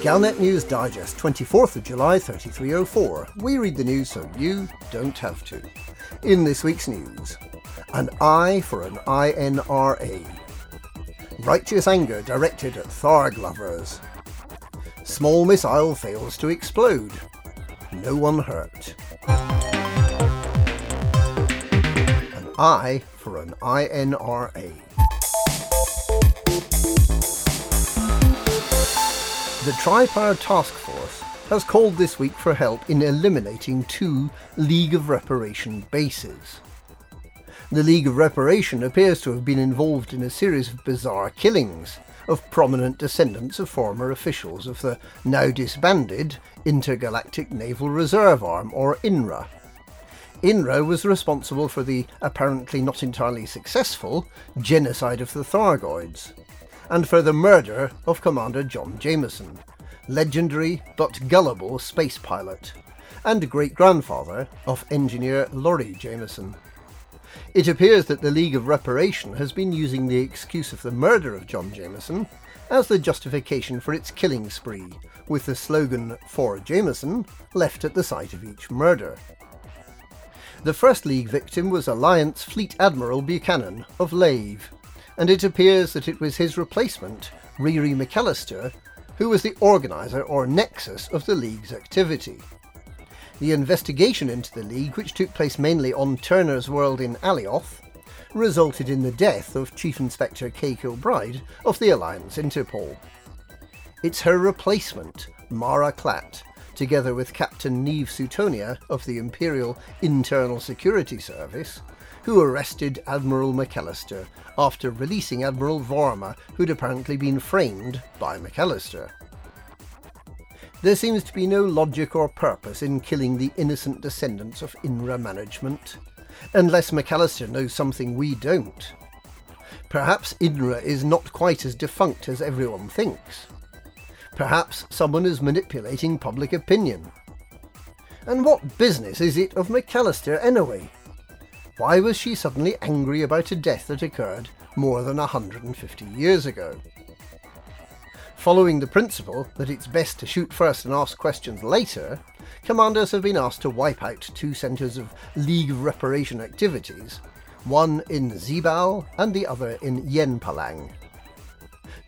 Galnet News Digest, 24th of July 3304. We read the news so you don't have to. In this week's news, an eye for an INRA. Righteous anger directed at Tharg lovers. Small missile fails to explode. No one hurt. An eye for an INRA. The Tripower Task Force has called this week for help in eliminating two League of Reparation bases. The League of Reparation appears to have been involved in a series of bizarre killings of prominent descendants of former officials of the now disbanded Intergalactic Naval Reserve Arm, or INRA. INRA was responsible for the apparently not entirely successful genocide of the Thargoids, and for the murder of Commander John Jameson, legendary but gullible space pilot, and great grandfather of engineer Lori Jameson. It appears that the League of Reparation has been using the excuse of the murder of John Jameson as the justification for its killing spree, with the slogan For Jameson left at the site of each murder. The first League victim was Alliance Fleet Admiral Buchanan of Lave, and it appears that it was his replacement, Riri McAllister, who was the organiser or nexus of the League's activity. The investigation into the League, which took place mainly on Turner's World in Alioth, resulted in the death of Chief Inspector Kay Kilbride of the Alliance Interpol. It's her replacement, Mara Klatt, together with Captain Neve Sutonia of the Imperial Internal Security Service, who arrested Admiral McAllister after releasing Admiral Vorma, who'd apparently been framed by McAllister. There seems to be no logic or purpose in killing the innocent descendants of INRA management, unless McAllister knows something we don't. Perhaps INRA is not quite as defunct as everyone thinks. Perhaps someone is manipulating public opinion. And what business is it of McAllister anyway? Why was she suddenly angry about a death that occurred more than 150 years ago? Following the principle that it's best to shoot first and ask questions later, commanders have been asked to wipe out two centres of League of Reparation activities, one in Zibal and the other in Yenpalang.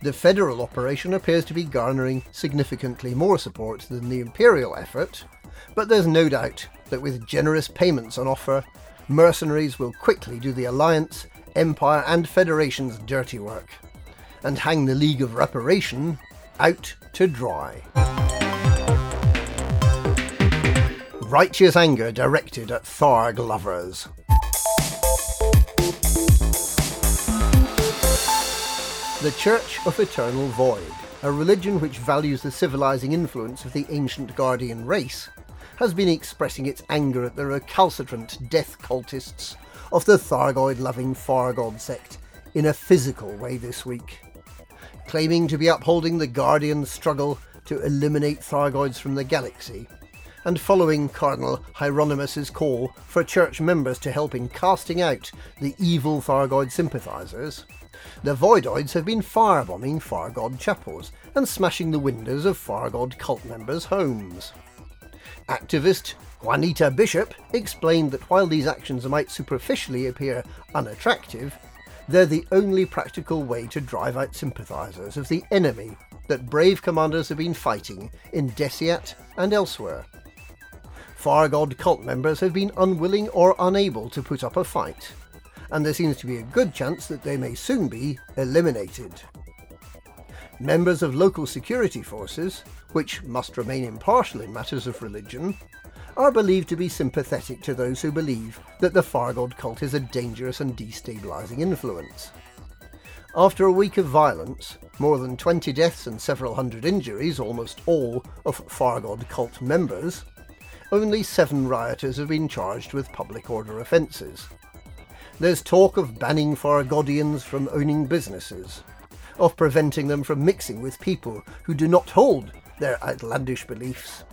The federal operation appears to be garnering significantly more support than the imperial effort, but there's no doubt that with generous payments on offer, mercenaries will quickly do the Alliance, Empire, and Federation's dirty work, and hang the League of Reparation out to dry. Righteous anger directed at Tharg lovers. The Church of Eternal Void, a religion which values the civilizing influence of the ancient Guardian race, has been expressing its anger at the recalcitrant death cultists of the Thargoid loving Fargod sect in a physical way this week. Claiming to be upholding the Guardian struggle to eliminate Thargoids from the galaxy, and following Cardinal Hieronymus's call for church members to help in casting out the evil Thargoid sympathisers, the Voidoids have been firebombing Fargod chapels and smashing the windows of Fargod cult members' homes. Activist Juanita Bishop explained that while these actions might superficially appear unattractive, they're the only practical way to drive out sympathisers of the enemy that brave commanders have been fighting in Deciat and elsewhere. Fargod cult members have been unwilling or unable to put up a fight, and there seems to be a good chance that they may soon be eliminated. Members of local security forces, which must remain impartial in matters of religion, are believed to be sympathetic to those who believe that the Fargod cult is a dangerous and destabilising influence. After a week of violence, more than 20 deaths and several hundred injuries, almost all of Fargod cult members, only seven rioters have been charged with public order offences. There's talk of banning Fargodians from owning businesses, of preventing them from mixing with people who do not hold their outlandish beliefs,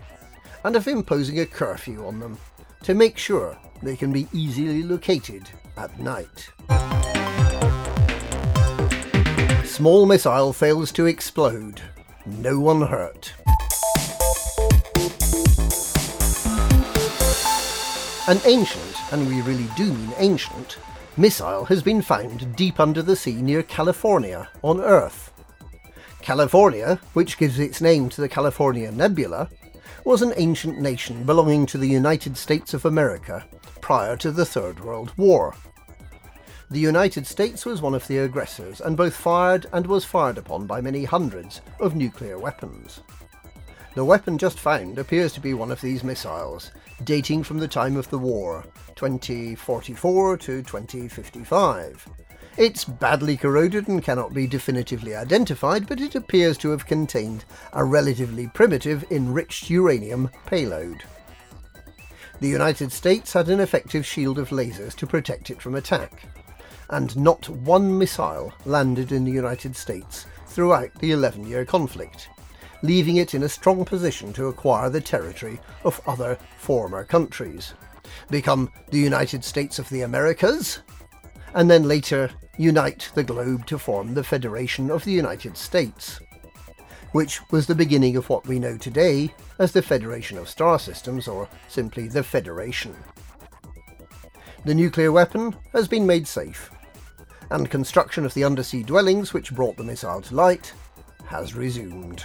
and of imposing a curfew on them to make sure they can be easily located at night. Small missile fails to explode. no one hurt. An ancient, and we really do mean ancient, missile has been found deep under the sea near California on Earth. California, which gives its name to the California Nebula, was an ancient nation belonging to the United States of America prior to the Third World War. The United States was one of the aggressors and both fired and was fired upon by many hundreds of nuclear weapons. The weapon just found appears to be one of these missiles, dating from the time of the war, 2044 to 2055. It's badly corroded and cannot be definitively identified, but it appears to have contained a relatively primitive enriched uranium payload. The United States had an effective shield of lasers to protect it from attack and not one missile landed in the United States throughout the 11 year conflict, leaving it in a strong position to acquire the territory of other former countries, become the United States of the Americas, and then later unite the globe to form the Federation of the United States, which was the beginning of what we know today as the Federation of Star Systems, or simply the Federation. The nuclear weapon has been made safe, and construction of the undersea dwellings which brought the missile to light has resumed.